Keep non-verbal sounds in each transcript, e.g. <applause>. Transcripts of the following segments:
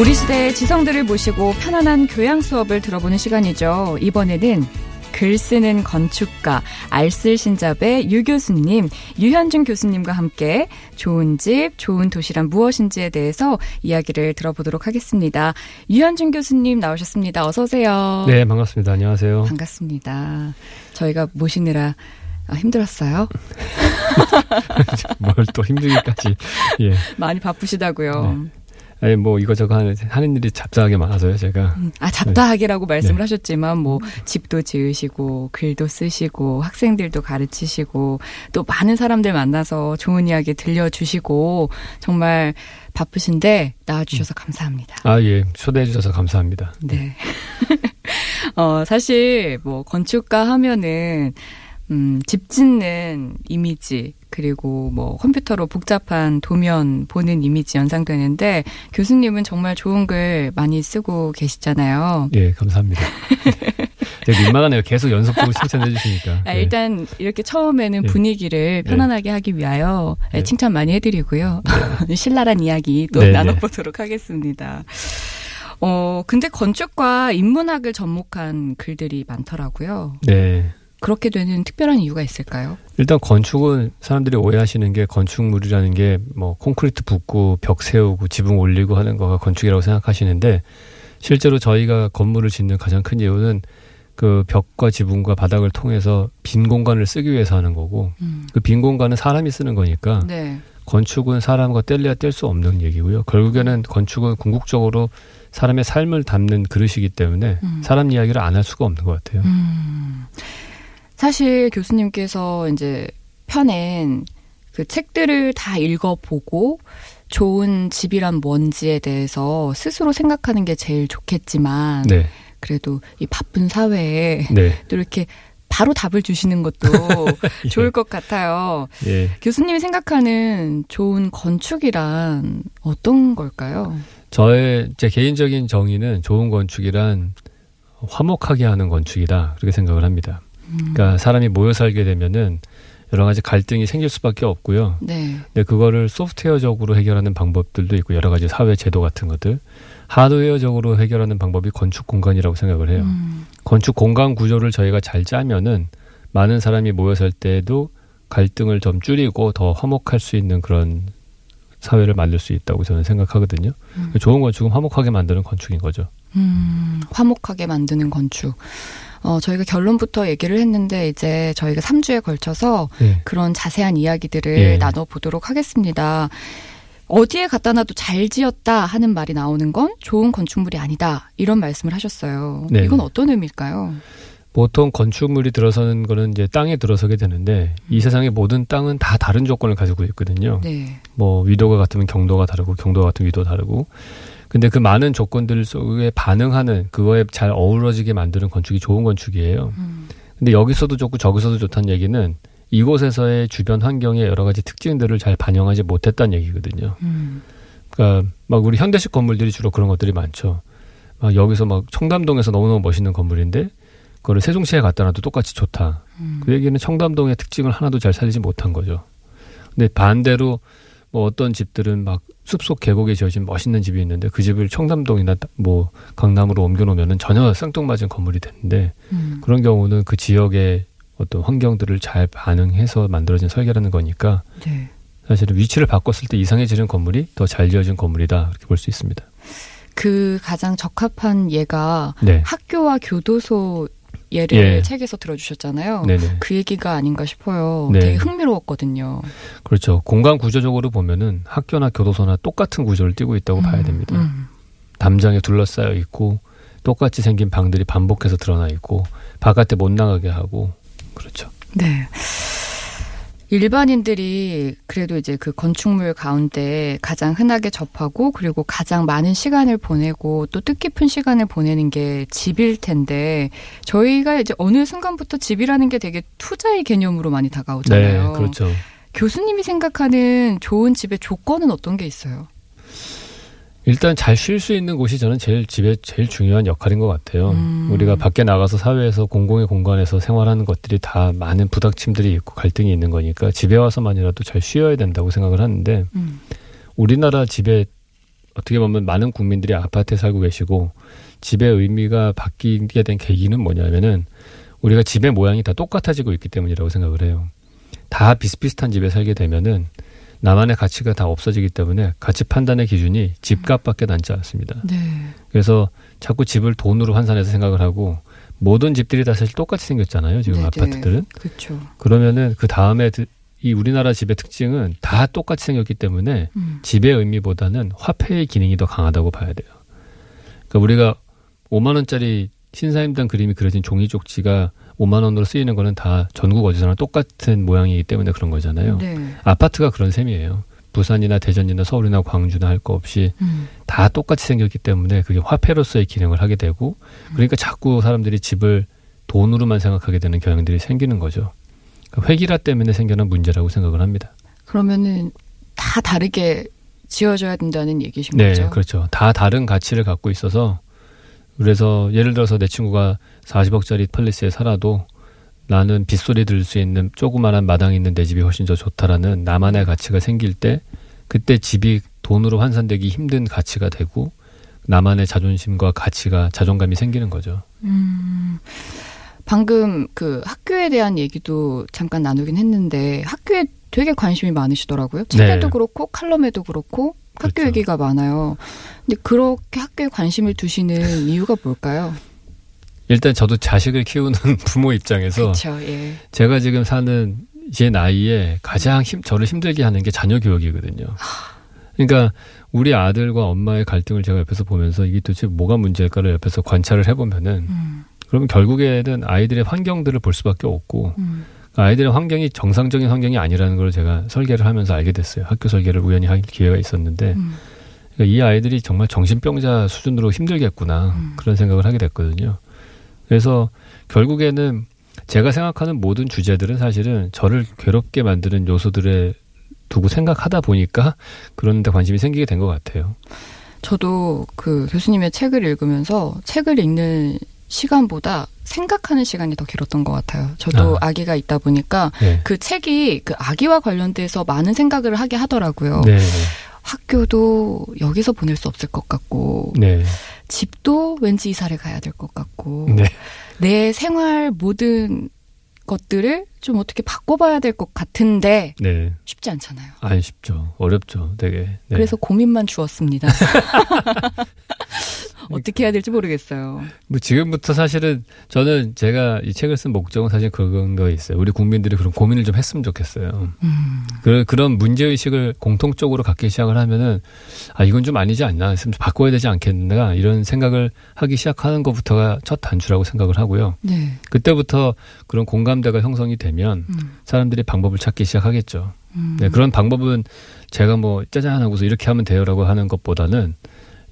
우리 시대의 지성들을 모시고 편안한 교양 수업을 들어보는 시간이죠. 이번에는 글 쓰는 건축가 알쓸신잡의 유 교수님, 유현준 교수님과 함께 좋은 집, 좋은 도시란 무엇인지에 대해서 이야기를 들어보도록 하겠습니다. 유현준 교수님 나오셨습니다. 어서 오세요. 네, 반갑습니다. 안녕하세요. 반갑습니다. 저희가 모시느라 아, 힘들었어요? <laughs> 뭘 또 힘들기까지. 예. <laughs> 많이 바쁘시다고요. 네. 아니, 뭐 이거저거 하는, 하는 일이 잡다하게 많아서요, 제가. 음, 아, 잡다하게라고 네. 말씀을 하셨지만, 뭐, 집도 지으시고, 글도 쓰시고, 학생들도 가르치시고, 또 많은 사람들 만나서 좋은 이야기 들려주시고, 정말 바쁘신데, 나와주셔서 감사합니다. 아, 예. 초대해 주셔서 감사합니다. 네. <laughs> 어, 사실, 뭐, 건축가 하면은, 음, 집 짓는 이미지, 그리고 뭐 컴퓨터로 복잡한 도면 보는 이미지 연상되는데 교수님은 정말 좋은 글 많이 쓰고 계시잖아요. 예, 감사합니다. 되게 민망하네요. 계속 연속적으로 칭찬해 주시니까. 아, 예. 일단 이렇게 처음에는 예. 분위기를 편안하게 하기 위하여 네. 칭찬 많이 해드리고요. <laughs> 신랄한 이야기 또 네, 네. 나눠보도록 하겠습니다. 어, 근데 건축과 인문학을 접목한 글들이 많더라고요. 네. 그렇게 되는 특별한 이유가 있을까요? 일단 건축은 사람들이 오해하시는 게 건축물이라는 게 뭐 콘크리트 붓고 벽 세우고 지붕 올리고 하는 거가 건축이라고 생각하시는데 실제로 저희가 건물을 짓는 가장 큰 이유는 그 벽과 지붕과 바닥을 통해서 빈 공간을 쓰기 위해서 하는 거고 음. 그빈 공간은 사람이 쓰는 거니까 네. 건축은 사람과 뗄래야 뗄 수 없는 얘기고요. 결국에는 건축은 궁극적으로 사람의 삶을 담는 그릇이기 때문에 음. 사람 이야기를 안 할 수가 없는 것 같아요. 음. 사실 교수님께서 이제 펴낸 그 책들을 다 읽어보고 좋은 집이란 뭔지에 대해서 스스로 생각하는 게 제일 좋겠지만 네, 그래도 이 바쁜 사회에 네, <laughs> 또 이렇게 바로 답을 주시는 것도 <laughs> 좋을 것 같아요. 예. 교수님이 생각하는 좋은 건축이란 어떤 걸까요? 저의 제 개인적인 정의는 좋은 건축이란 화목하게 하는 건축이다 그렇게 생각을 합니다. 음. 그러니까 사람이 모여 살게 되면은 여러 가지 갈등이 생길 수밖에 없고요. 네. 근데 그거를 소프트웨어적으로 해결하는 방법들도 있고 여러 가지 사회 제도 같은 것들 하드웨어적으로 해결하는 방법이 건축 공간이라고 생각을 해요. 음. 건축 공간 구조를 저희가 잘 짜면은 많은 사람이 모여 살 때에도 갈등을 좀 줄이고 더 화목할 수 있는 그런 사회를 만들 수 있다고 저는 생각하거든요. 음. 좋은 건축은 화목하게 만드는 건축인 거죠. 음, 화목하게 만드는 건축. 어, 저희가 결론부터 얘기를 했는데 이제 저희가 3주에 걸쳐서 네. 그런 자세한 이야기들을 예. 나눠보도록 하겠습니다. 어디에 갖다 놔도 잘 지었다 하는 말이 나오는 건 좋은 건축물이 아니다. 이런 말씀을 하셨어요. 네. 이건 어떤 의미일까요? 보통 건축물이 들어서는 거는 이제 땅에 들어서게 되는데 이 세상의 모든 땅은 다 다른 조건을 가지고 있거든요. 네. 뭐 위도가 같으면 경도가 다르고 경도가 같으면 위도 다르고 근데 그 많은 조건들 속에 반응하는 그거에 잘 어우러지게 만드는 건축이 좋은 건축이에요. 음, 근데 여기서도 좋고 저기서도 좋다는 얘기는 이곳에서의 주변 환경의 여러 가지 특징들을 잘 반영하지 못했다는 얘기거든요. 음, 그러니까 막 우리 현대식 건물들이 주로 그런 것들이 많죠. 막 여기서 막 청담동에서 너무너무 멋있는 건물인데 그거를 세종시에 갖다 놔도 똑같이 좋다. 음. 그 얘기는 청담동의 특징을 하나도 잘 살리지 못한 거죠. 근데 반대로 뭐 어떤 집들은 막 숲속 계곡에 지어진 멋있는 집이 있는데 그 집을 청담동이나 뭐 강남으로 옮겨놓으면은 전혀 쌍뚱맞은 건물이 되는데 음. 그런 경우는 그 지역의 어떤 환경들을 잘 반응해서 만들어진 설계라는 거니까 네. 사실은 위치를 바꿨을 때 이상해지는 건물이 더 잘 지어진 건물이다 그렇게 볼 수 있습니다. 그 가장 적합한 예가 네, 학교와 교도소 예를 예. 책에서 들어주셨잖아요. 네네. 그 얘기가 아닌가 싶어요. 네. 되게 흥미로웠거든요. 그렇죠. 공간 구조적으로 보면은 학교나 교도소나 똑같은 구조를 띠고 있다고 음, 봐야 됩니다. 음. 담장에 둘러싸여 있고 똑같이 생긴 방들이 반복해서 드러나 있고 바깥에 못 나가게 하고 그렇죠. 네. 일반인들이 그래도 이제 그 건축물 가운데 가장 흔하게 접하고 그리고 가장 많은 시간을 보내고 또 뜻깊은 시간을 보내는 게 집일 텐데 저희가 이제 어느 순간부터 집이라는 게 되게 투자의 개념으로 많이 다가오잖아요. 네, 그렇죠. 교수님이 생각하는 좋은 집의 조건은 어떤 게 있어요? 일단 잘 쉴 수 있는 곳이 저는 제일 집에 제일 중요한 역할인 것 같아요. 음. 우리가 밖에 나가서 사회에서 공공의 공간에서 생활하는 것들이 다 많은 부닥침들이 있고 갈등이 있는 거니까 집에 와서만이라도 잘 쉬어야 된다고 생각을 하는데 음. 우리나라 집에 어떻게 보면 많은 국민들이 아파트에 살고 계시고 집의 의미가 바뀌게 된 계기는 뭐냐면은 우리가 집의 모양이 다 똑같아지고 있기 때문이라고 생각을 해요. 다 비슷비슷한 집에 살게 되면은 나만의 가치가 다 없어지기 때문에 가치 판단의 기준이 집값밖에 남지 않습니다. 네. 그래서 자꾸 집을 돈으로 환산해서 생각을 하고 모든 집들이 다 사실 똑같이 생겼잖아요. 지금 네네. 아파트들은. 그렇죠. 그러면은 그 다음에 드- 이 우리나라 집의 특징은 다 똑같이 생겼기 때문에 음. 집의 의미보다는 화폐의 기능이 더 강하다고 봐야 돼요. 그러니까 우리가 5만 원짜리 신사임당 그림이 그려진 종이 쪽지가 5만 원으로 쓰이는 거는 다 전국 어디서나 똑같은 모양이기 때문에 그런 거잖아요. 네. 아파트가 그런 셈이에요. 부산이나 대전이나 서울이나 광주나 할 거 없이 음. 다 똑같이 생겼기 때문에 그게 화폐로서의 기능을 하게 되고 그러니까 자꾸 사람들이 집을 돈으로만 생각하게 되는 경향들이 생기는 거죠. 그러니까 회기라 때문에 생겨난 문제라고 생각을 합니다. 그러면은 다 다르게 지어져야 된다는 얘기신 네, 거죠? 그렇죠. 다 다른 가치를 갖고 있어서 그래서 예를 들어서 내 친구가 40억짜리 팰리스에 살아도 나는 빗소리 들을 수 있는 조그마한 마당이 있는 내 집이 훨씬 더 좋다라는 나만의 가치가 생길 때 그때 집이 돈으로 환산되기 힘든 가치가 되고 나만의 자존심과 가치가 자존감이 생기는 거죠. 음, 방금 그 학교에 대한 얘기도 잠깐 나누긴 했는데 학교에 되게 관심이 많으시더라고요. 책에도 네. 그렇고 칼럼에도 그렇고 학교 그렇죠. 얘기가 많아요. 근데 그렇게 학교에 관심을 두시는 <laughs> 이유가 뭘까요? 일단 저도 자식을 키우는 <laughs> 부모 입장에서 그렇죠. 예. 제가 지금 사는 제 나이에 가장 힘, 저를 힘들게 하는 게 자녀 교육이거든요. 그러니까 우리 아들과 엄마의 갈등을 제가 옆에서 보면서 이게 도대체 뭐가 문제일까를 옆에서 관찰을 해보면은 음, 그러면 결국에는 아이들의 환경들을 볼 수밖에 없고 음, 아이들의 환경이 정상적인 환경이 아니라는 걸 제가 설계를 하면서 알게 됐어요. 학교 설계를 우연히 할 기회가 있었는데 음. 그러니까 이 아이들이 정말 정신병자 수준으로 힘들겠구나 음. 그런 생각을 하게 됐거든요. 그래서 결국에는 제가 생각하는 모든 주제들은 사실은 저를 괴롭게 만드는 요소들에 두고 생각하다 보니까 그런 데 관심이 생기게 된 것 같아요. 저도 그 교수님의 책을 읽으면서 책을 읽는 시간보다 생각하는 시간이 더 길었던 것 같아요. 저도 아. 아. 기가 있다 보니까 네. 그 책이 그 아기와 관련돼서 많은 생각을 하게 하더라고요. 네. 학교도 여기서 보낼 수 없을 것 같고 네. 집도 왠지 이사를 가야 될 것 같고 네. 내 생활 모든 것들을 좀 어떻게 바꿔봐야 될 것 같은데 네. 쉽지 않잖아요. 안 쉽죠. 어렵죠. 되게. 네. 그래서 고민만 주었습니다. <laughs> 어떻게 해야 될지 모르겠어요. 뭐 지금부터 사실은 저는 제가 이 책을 쓴 목적은 사실 그런 거 있어요. 우리 국민들이 그런 고민을 좀 했으면 좋겠어요. 음, 그, 그런 문제 의식을 공통적으로 갖기 시작을 하면은, 아, 이건 좀 아니지 않나. 좀 바꿔야 되지 않겠나. 이런 생각을 하기 시작하는 것부터가 첫 단추라고 생각을 하고요. 네. 그때부터 그런 공감대가 형성이 되면 음, 사람들이 방법을 찾기 시작하겠죠. 음. 네, 그런 방법은 제가 뭐 짜잔 하고서 이렇게 하면 돼요라고 하는 것보다는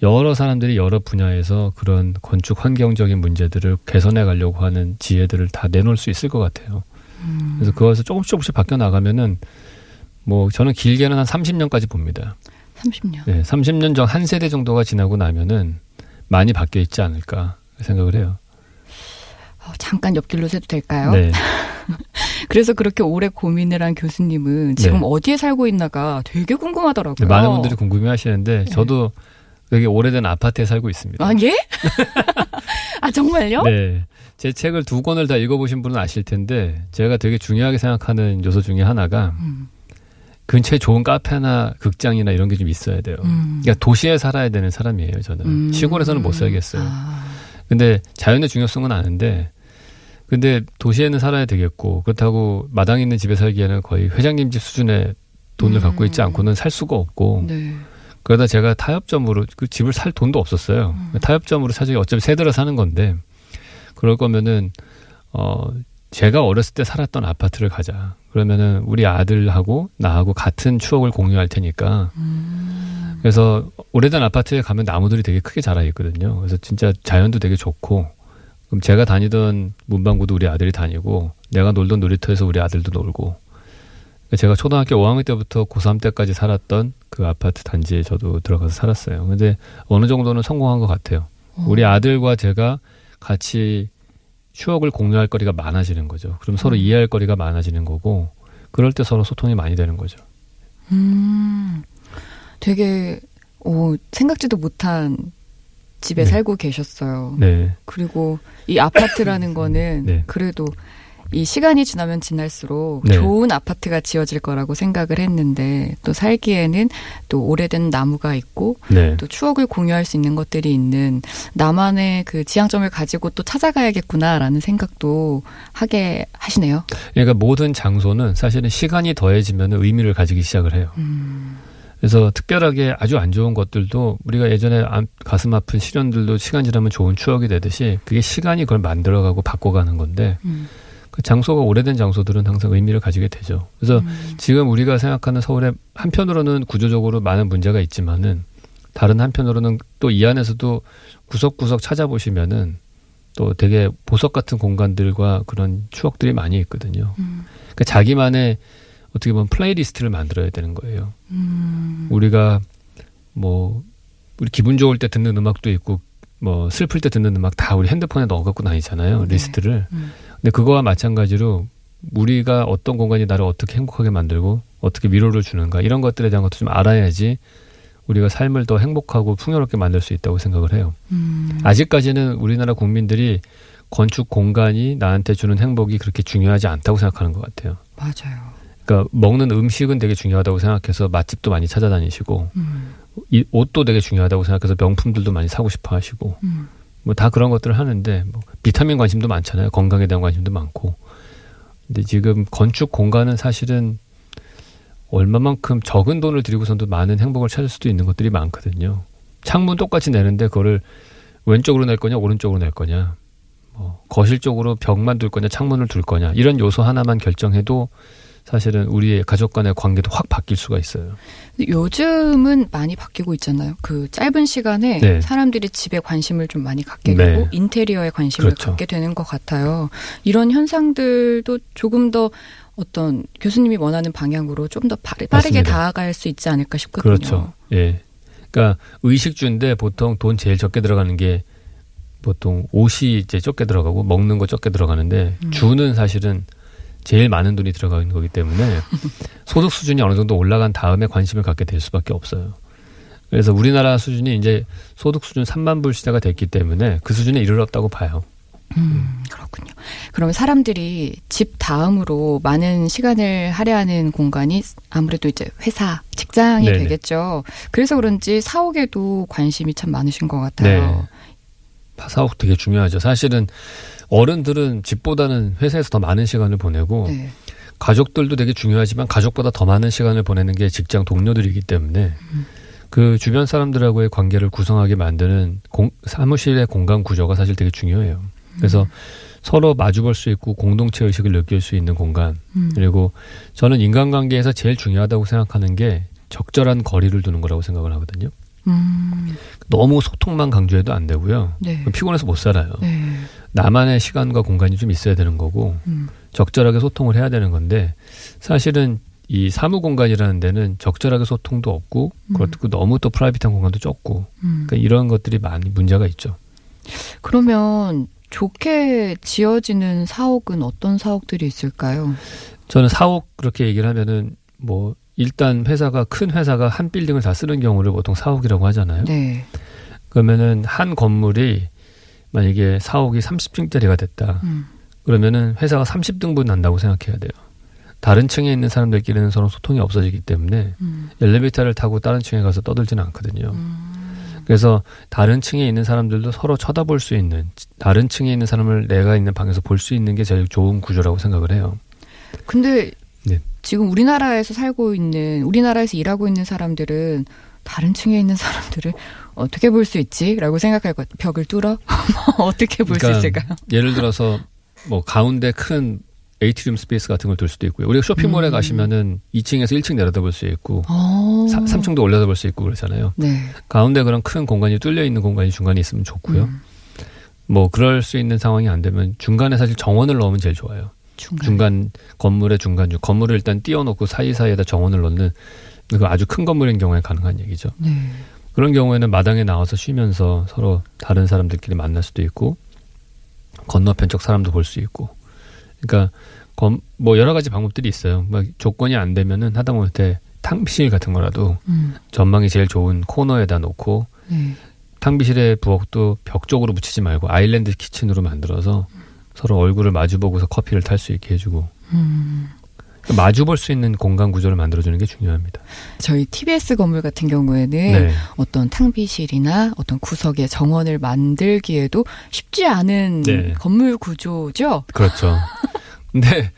여러 사람들이 여러 분야에서 그런 건축 환경적인 문제들을 개선해 가려고 하는 지혜들을 다 내놓을 수 있을 것 같아요. 음. 그래서 그것을 조금씩 조금씩 바뀌어 나가면은 뭐 저는 길게는 한 30년까지 봅니다. 30년. 네, 30년 전 한 세대 정도가 지나고 나면은 많이 바뀌어 있지 않을까 생각을 해요. 어, 잠깐 옆길로 새도 될까요? 네. <laughs> 그래서 그렇게 오래 고민을 한 교수님은 지금 네. 어디에 살고 있나가 되게 궁금하더라고요. 네, 많은 분들이 궁금해 하시는데 저도 되게 오래된 아파트에 살고 있습니다. 아, 예? <laughs> 아, 정말요? 네. 제 책을 두 권을 다 읽어보신 분은 아실 텐데 제가 되게 중요하게 생각하는 요소 중에 하나가 음, 근처에 좋은 카페나 극장이나 이런 게 좀 있어야 돼요. 음. 그러니까 도시에 살아야 되는 사람이에요, 저는. 음. 시골에서는 못 살겠어요. 아, 근데 자연의 중요성은 아는데 근데 도시에는 살아야 되겠고 그렇다고 마당 있는 집에 살기에는 거의 회장님 집 수준의 돈을 음. 갖고 있지 않고는 살 수가 없고 네. 그러다 제가 타협점으로 그 집을 살 돈도 없었어요. 음. 타협점으로 사실 어차피 세 들어 사는 건데 그럴 거면은 어 제가 어렸을 때 살았던 아파트를 가자. 그러면은 우리 아들하고 나하고 같은 추억을 공유할 테니까. 음. 그래서 오래된 아파트에 가면 나무들이 되게 크게 자라 있거든요. 그래서 진짜 자연도 되게 좋고. 그럼 제가 다니던 문방구도 우리 아들이 다니고, 내가 놀던 놀이터에서 우리 아들도 놀고. 제가 초등학교 5학년 때부터 고3 때까지 살았던 그 아파트 단지에 저도 들어가서 살았어요. 근데 어느 정도는 성공한 것 같아요. 우리 아들과 제가 같이 추억을 공유할 거리가 많아지는 거죠. 그럼 서로 음. 이해할 거리가 많아지는 거고, 그럴 때 서로 소통이 많이 되는 거죠. 음, 되게, 오, 생각지도 못한 집에 네. 살고 계셨어요. 네. 그리고 이 아파트라는 <laughs> 거는 네. 그래도 이 시간이 지나면 지날수록 네. 좋은 아파트가 지어질 거라고 생각을 했는데 또 살기에는 또 오래된 나무가 있고 네. 또 추억을 공유할 수 있는 것들이 있는 나만의 그 지향점을 가지고 또 찾아가야겠구나라는 생각도 하게 하시네요. 그러니까 모든 장소는 사실은 시간이 더해지면 의미를 가지기 시작을 해요. 음. 그래서 특별하게 아주 안 좋은 것들도 우리가 예전에 가슴 아픈 시련들도 시간 지나면 좋은 추억이 되듯이 그게 시간이 그걸 만들어가고 바꿔가는 건데 음. 그 장소가 오래된 장소들은 항상 의미를 가지게 되죠. 그래서 음. 지금 우리가 생각하는 서울에 한편으로는 구조적으로 많은 문제가 있지만은 다른 한편으로는 또 이 안에서도 구석구석 찾아보시면은 또 되게 보석 같은 공간들과 그런 추억들이 많이 있거든요. 음. 그러니까 자기만의 어떻게 보면 playlist를 만들어야 되는 거예요. 음. 우리가 뭐 우리 기분 좋을 때 듣는 음악도 있고 뭐 슬플 때 듣는 음악 다 우리 핸드폰에 넣어 갖고 다니잖아요. 네. 리스트를. 음. 근데 그거와 마찬가지로 우리가 어떤 공간이 나를 어떻게 행복하게 만들고 어떻게 위로를 주는가 이런 것들에 대한 것도 좀 알아야지 우리가 삶을 더 행복하고 풍요롭게 만들 수 있다고 생각을 해요. 음. 아직까지는 우리나라 국민들이 건축 공간이 나한테 주는 행복이 그렇게 중요하지 않다고 생각하는 것 같아요. 맞아요. 그러니까 먹는 음식은 되게 중요하다고 생각해서 맛집도 많이 찾아다니시고 음. 이 옷도 되게 중요하다고 생각해서 명품들도 많이 사고 싶어 하시고 음. 뭐 다 그런 것들을 하는데 뭐 비타민 관심도 많잖아요. 건강에 대한 관심도 많고. 근데 지금 건축 공간은 사실은 얼마만큼 적은 돈을 들이고선도 많은 행복을 찾을 수도 있는 것들이 많거든요. 창문 똑같이 내는데 그거를 왼쪽으로 낼 거냐 오른쪽으로 낼 거냐 뭐 거실 쪽으로 벽만 둘 거냐 창문을 둘 거냐 이런 요소 하나만 결정해도 사실은 우리의 가족 간의 관계도 확 바뀔 수가 있어요. 요즘은 많이 바뀌고 있잖아요. 그 짧은 시간에 네. 사람들이 집에 관심을 좀 많이 갖게 되고 네. 인테리어에 관심을 그렇죠. 갖게 되는 것 같아요. 이런 현상들도 조금 더 어떤 교수님이 원하는 방향으로 좀 더 빠르게 다가갈 수 있지 않을까 싶거든요. 그렇죠. 예. 그러니까 의식주인데 보통 돈 제일 적게 들어가는 게 보통 옷이 이제 적게 들어가고 먹는 거 적게 들어가는데 음. 주는 사실은 제일 많은 돈이 들어가는 거기 때문에 <laughs> 소득 수준이 어느 정도 올라간 다음에 관심을 갖게 될 수밖에 없어요. 그래서 우리나라 수준이 이제 소득 수준 3만 불 시대가 됐기 때문에 그 수준에 이르렀다고 봐요. 음, 그렇군요. 그러면 사람들이 집 다음으로 많은 시간을 할애하는 공간이 아무래도 이제 회사, 직장이 네네. 되겠죠. 그래서 그런지 사옥에도 관심이 참 많으신 것 같아요. 네. 사옥 되게 중요하죠. 사실은 어른들은 집보다는 회사에서 더 많은 시간을 보내고 네. 가족들도 되게 중요하지만 가족보다 더 많은 시간을 보내는 게 직장 동료들이기 때문에 음. 그 주변 사람들하고의 관계를 구성하게 만드는 공, 사무실의 공간 구조가 사실 되게 중요해요. 그래서 음. 서로 마주볼 수 있고 공동체 의식을 느낄 수 있는 공간 음. 그리고 저는 인간관계에서 제일 중요하다고 생각하는 게 적절한 거리를 두는 거라고 생각을 하거든요. 음. 너무 소통만 강조해도 안 되고요. 네. 피곤해서 못 살아요. 네. 나만의 시간과 공간이 좀 있어야 되는 거고 음. 적절하게 소통을 해야 되는 건데 사실은 이 사무 공간이라는 데는 적절하게 소통도 없고 음. 그렇고 너무 또 프라이빗한 공간도 적고 음. 그러니까 이런 것들이 많이 문제가 있죠. 그러면 좋게 지어지는 사옥은 어떤 사옥들이 있을까요? 저는 사옥 그렇게 얘기를 하면은 뭐 일단 회사가 큰 회사가 한 빌딩을 다 쓰는 경우를 보통 사옥이라고 하잖아요. 네. 그러면은 한 건물이 만약에 사옥이 30층짜리가 됐다. 음. 그러면은 회사가 30등분 난다고 생각해야 돼요. 다른 층에 있는 사람들끼리는 서로 소통이 없어지기 때문에 음. 엘리베이터를 타고 다른 층에 가서 떠들지는 않거든요. 음. 그래서 다른 층에 있는 사람들도 서로 쳐다볼 수 있는 다른 층에 있는 사람을 내가 있는 방에서 볼 수 있는 게 제일 좋은 구조라고 생각을 해요. 근데 네. 지금 우리나라에서 살고 있는 우리나라에서 일하고 있는 사람들은 다른 층에 있는 사람들을 어떻게 볼 수 있지? 라고 생각할 것 벽을 뚫어? <laughs> 어떻게 볼수 그러니까 있을까요? 예를 들어서 뭐 가운데 큰 atrium space 같은 걸 둘 수도 있고요. 우리가 쇼핑몰에 음. 가시면은 2층에서 1층 내려다볼 수 있고 어. 3층도 올려다볼 수 있고 그러잖아요. 네. 가운데 그런 큰 공간이 뚫려 있는 공간이 중간에 있으면 좋고요. 음, 뭐 그럴 수 있는 상황이 안 되면 중간에 사실 정원을 넣으면 제일 좋아요. 중간. 중간 건물의 중간 중 건물을 일단 띄워놓고 사이사이에다 정원을 넣는 그 아주 큰 건물인 경우에 가능한 얘기죠. 네. 그런 경우에는 마당에 나와서 쉬면서 서로 다른 사람들끼리 만날 수도 있고 건너편 쪽 사람도 볼 수 있고 그러니까 검- 뭐 여러 가지 방법들이 있어요. 막 조건이 안 되면은 하다못해 탕비실 같은 거라도 음. 전망이 제일 좋은 코너에다 놓고 네. 탕비실의 부엌도 벽 쪽으로 붙이지 말고 아일랜드 키친으로 만들어서 서로 얼굴을 마주보고서 커피를 탈 수 있게 해주고 음. 그러니까 마주 볼 수 있는 공간 구조를 만들어주는 게 중요합니다. 저희 TBS 건물 같은 경우에는 네. 어떤 탕비실이나 어떤 구석에 정원을 만들기에도 쉽지 않은 네. 건물 구조죠. 그렇죠. 근데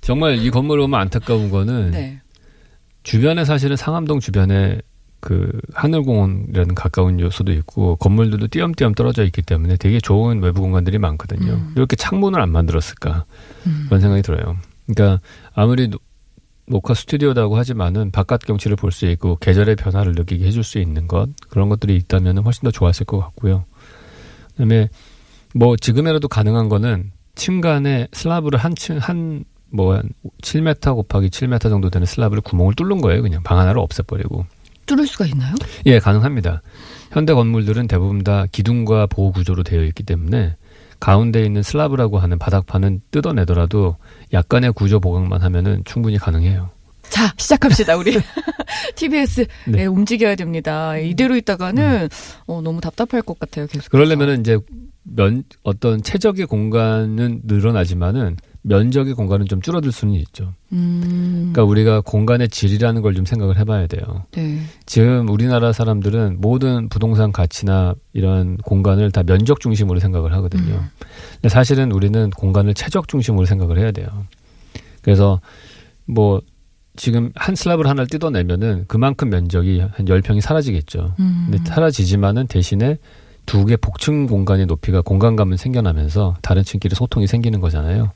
정말 이 건물 오면 안타까운 거는 네. 주변에 사실은 상암동 주변에 그 하늘공원이라는 가까운 요소도 있고 건물들도 띄엄띄엄 떨어져 있기 때문에 되게 좋은 외부 공간들이 많거든요. 음. 이렇게 창문을 안 만들었을까 음. 그런 생각이 들어요. 그러니까 아무리 노- 녹화 스튜디오다고 하지만은 바깥 경치를 볼 수 있고 계절의 변화를 느끼게 해줄 수 있는 것 그런 것들이 있다면 훨씬 더 좋았을 것 같고요. 그다음에 뭐 지금이라도 가능한 거는 층간에 슬라브를 한층 한 뭐 한 7m 곱하기 7m 정도 되는 슬라브를 구멍을 뚫는 거예요. 그냥 방 하나를 없애버리고. 뚫을 수가 있나요? 예, 가능합니다. 현대 건물들은 대부분 다 기둥과 보 구조로 되어 있기 때문에 가운데 있는 슬라브라고 하는 바닥판은 뜯어내더라도 약간의 구조 보강만 하면은 충분히 가능해요. 자, 시작합시다, 우리. <laughs> TBS, 네. 네, 움직여야 됩니다. 이대로 있다가는, 어, 너무 답답할 것 같아요, 계속. 그러려면은 이제 면 어떤 최적의 공간은 늘어나지만은 면적의 공간은 좀 줄어들 수는 있죠. 음. 그러니까 우리가 공간의 질이라는 걸 좀 생각을 해봐야 돼요. 네. 지금 우리나라 사람들은 모든 부동산 가치나 이런 공간을 다 면적 중심으로 생각을 하거든요. 음. 근데 사실은 우리는 공간을 최적 중심으로 생각을 해야 돼요. 그래서 뭐 지금 한 슬랍을 하나를 뜯어내면은 그만큼 면적이 한 10평이 사라지겠죠. 음. 근데 사라지지만은 대신에 두 개 복층 공간의 높이가 공간감은 생겨나면서 다른 층끼리 소통이 생기는 거잖아요.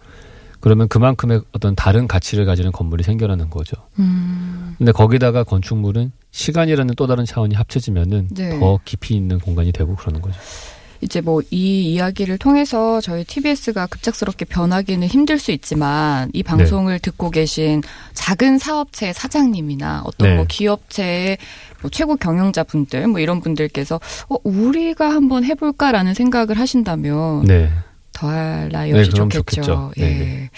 그러면 그만큼의 어떤 다른 가치를 가지는 건물이 생겨나는 거죠. 음. 근데 거기다가 건축물은 시간이라는 또 다른 차원이 합쳐지면은 네. 더 깊이 있는 공간이 되고 그러는 거죠. 이제 뭐 이 이야기를 통해서 저희 TBS가 급작스럽게 변하기는 힘들 수 있지만 이 방송을 듣고 계신 작은 사업체 사장님이나 어떤 네. 뭐 기업체의 뭐 최고 경영자분들 뭐 이런 분들께서 어 우리가 한번 해볼까라는 생각을 하신다면 네. 더할 네, 좋겠죠. 좋겠죠. 예. 네, 네.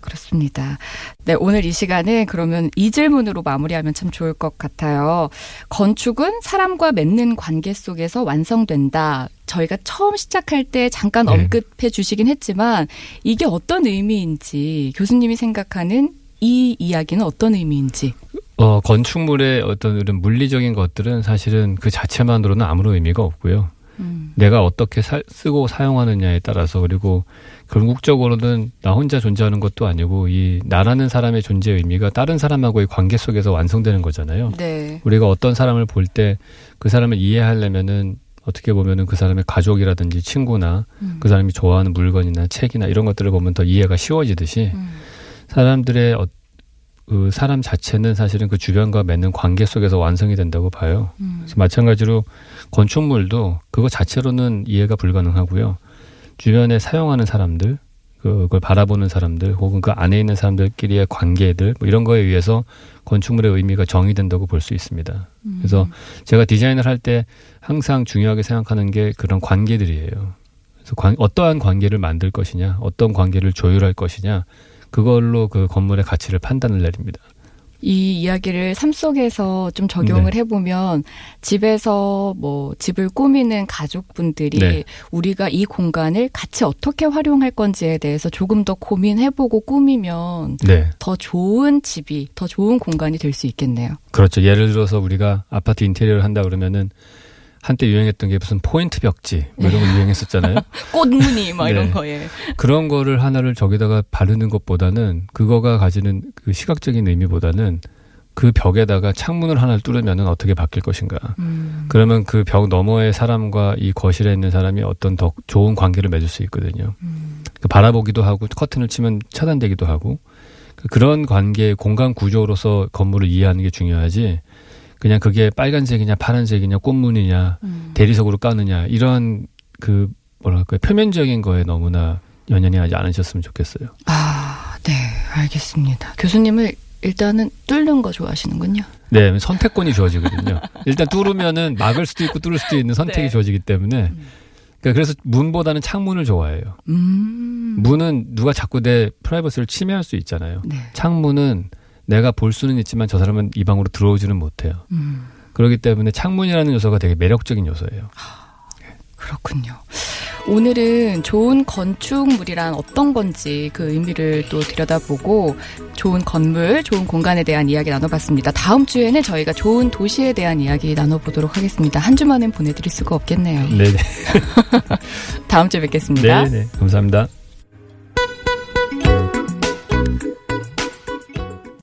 그렇습니다. 네, 오늘 이 시간에 그러면 이 질문으로 마무리하면 참 좋을 것 같아요. 건축은 사람과 맺는 관계 속에서 완성된다. 저희가 처음 시작할 때 잠깐 네. 언급해 주시긴 했지만 이게 어떤 의미인지 교수님이 생각하는 이 이야기는 어떤 의미인지. 어, 건축물의 어떤 이런 물리적인 것들은 사실은 그 자체만으로는 아무런 의미가 없고요. 음. 내가 어떻게 사- 쓰고 사용하느냐에 따라서 그리고 결국적으로는 나 혼자 존재하는 것도 아니고 이 나라는 사람의 존재의 의미가 다른 사람하고의 관계 속에서 완성되는 거잖아요. 네. 우리가 어떤 사람을 볼 때 그 사람을 이해하려면은 어떻게 보면은 그 사람의 가족이라든지 친구나 음. 그 사람이 좋아하는 물건이나 책이나 이런 것들을 보면 더 이해가 쉬워지듯이 음. 사람들의 어, 그 사람 자체는 사실은 그 주변과 맺는 관계 속에서 완성이 된다고 봐요. 음. 그래서 마찬가지로 건축물도 그거 자체로는 이해가 불가능하고요. 주변에 사용하는 사람들, 그걸 바라보는 사람들, 혹은 그 안에 있는 사람들끼리의 관계들, 뭐 이런 거에 의해서 건축물의 의미가 정의된다고 볼 수 있습니다. 음. 그래서 제가 디자인을 할 때 항상 중요하게 생각하는 게 그런 관계들이에요. 그래서 관- 어떠한 관계를 만들 것이냐, 어떤 관계를 조율할 것이냐, 그걸로 그 건물의 가치를 판단을 내립니다. 이 이야기를 삶 속에서 좀 적용을 네. 해보면 집에서 뭐 집을 꾸미는 가족분들이 네. 우리가 이 공간을 같이 어떻게 활용할 건지에 대해서 조금 더 고민해보고 꾸미면 네. 더 좋은 집이 더 좋은 공간이 될 수 있겠네요. 그렇죠. 예를 들어서 우리가 아파트 인테리어를 한다 그러면은 한때 유행했던 게 무슨 포인트 벽지 뭐 이런 거 유행했었잖아요. <laughs> 꽃무늬 막 네. 이런 거에. 그런 거를 하나를 저기다가 바르는 것보다는 그거가 가지는 그 시각적인 의미보다는 그 벽에다가 창문을 하나를 뚫으면은 어떻게 바뀔 것인가. 음. 그러면 그 벽 너머의 사람과 이 거실에 있는 사람이 어떤 더 좋은 관계를 맺을 수 있거든요. 음. 그 바라보기도 하고 커튼을 치면 차단되기도 하고 그 그런 관계 공간 구조로서 건물을 이해하는 게 중요하지. 그냥 그게 빨간색이냐 파란색이냐 꽃무늬냐 음. 대리석으로 까느냐 이런 그 뭐랄까 표면적인 거에 너무나 연연히 하지 않으셨으면 좋겠어요. 아, 네, 알겠습니다. 교수님을 일단은 뚫는 거 좋아하시는군요. 네, 선택권이 주어지거든요. 일단 뚫으면은 막을 수도 있고 뚫을 수도 있는 선택이 네. 주어지기 때문에 그러니까 그래서 문보다는 창문을 좋아해요. 음. 문은 누가 자꾸 내 프라이버시를 침해할 수 있잖아요. 네. 창문은 내가 볼 수는 있지만 저 사람은 이 방으로 들어오지는 못해요. 음. 그렇기 때문에 창문이라는 요소가 되게 매력적인 요소예요. 그렇군요. 오늘은 좋은 건축물이란 어떤 건지 그 의미를 또 들여다보고 좋은 건물, 좋은 공간에 대한 이야기 나눠봤습니다. 다음 주에는 저희가 좋은 도시에 대한 이야기 나눠보도록 하겠습니다. 한 주만은 보내드릴 수가 없겠네요. 네네. <laughs> 다음 주에 뵙겠습니다. 네네. 감사합니다.